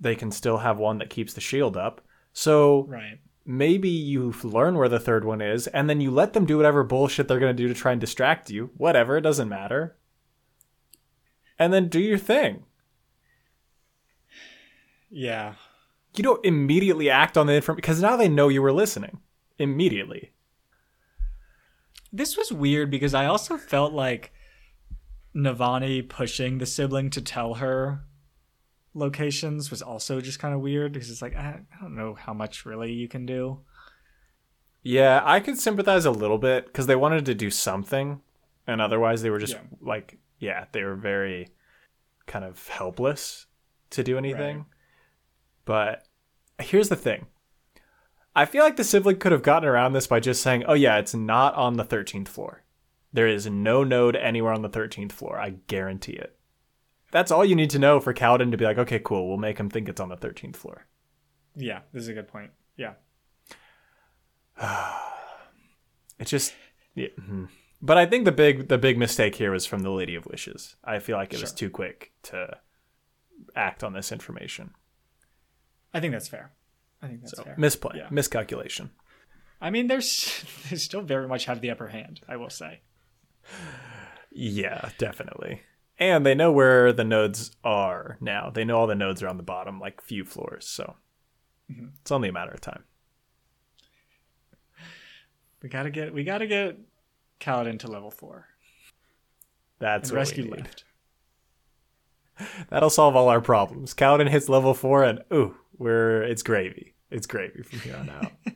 they can still have one that keeps the shield up. So Right. maybe you learn where the third one is and then you let them do whatever bullshit they're going to do to try and distract you. Whatever, it doesn't matter. And then do your thing. Yeah. You don't immediately act on the information because now they know you were listening. Immediately. This was weird because I also felt like Navani pushing the sibling to tell her locations was also just kind of weird because it's like I, I don't know how much really you can do. Yeah, I could sympathize a little bit because they wanted to do something, and otherwise they were just Yeah. like, yeah, they were very kind of helpless to do anything. Right. But here's the thing I feel like the sibling could have gotten around this by just saying, oh, yeah, it's not on the 13th floor. There is no node anywhere on the 13th floor. I guarantee it. That's all you need to know for Kaladin to be like, okay, cool, we'll make him think it's on the 13th floor. Yeah, this is a good point. Yeah. It just, yeah. mhm. But I think the big the big mistake here was from the Lady of Wishes. I feel like it was too quick to act on this information. I think that's fair. I think that's So fair. misplay, Yeah. miscalculation. I mean, there's they still very much have the upper hand. I will say. Yeah, definitely. And they know where the nodes are now. They know all the nodes are on the bottom, like few floors. So Mm-hmm. it's only a matter of time. We gotta get we gotta get Kaladin to level four That's and what rescue we need. left. That'll solve all our problems. Kaladin hits level four, and ooh, we're it's gravy. It's gravy from here on out.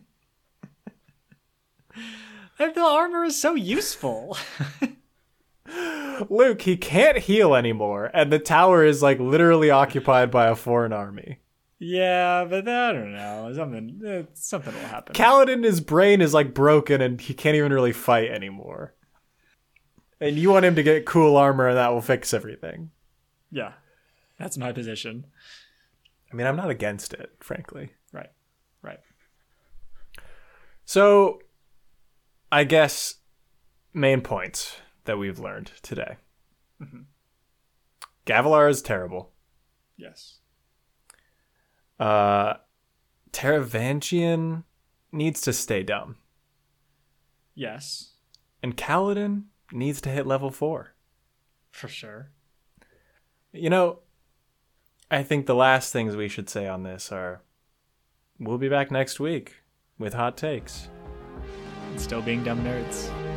The armor is so useful. Luke, he can't heal anymore, and the tower is like literally occupied by a foreign army. yeah, but I don't know. Something eh, something will happen. Kaladin, his brain is like broken, and he can't even really fight anymore. And you want him to get cool armor, and that will fix everything. Yeah. That's my position. I mean, I'm not against it, frankly. Right. Right. So, I guess main points that we've learned today. Mhm. Gavilar is terrible. Yes. Uh, Taravangian needs to stay dumb, Yes. and Kaladin needs to hit level four. For sure. You know, I think the last things we should say on this are we'll be back next week with hot takes. Still being dumb nerds.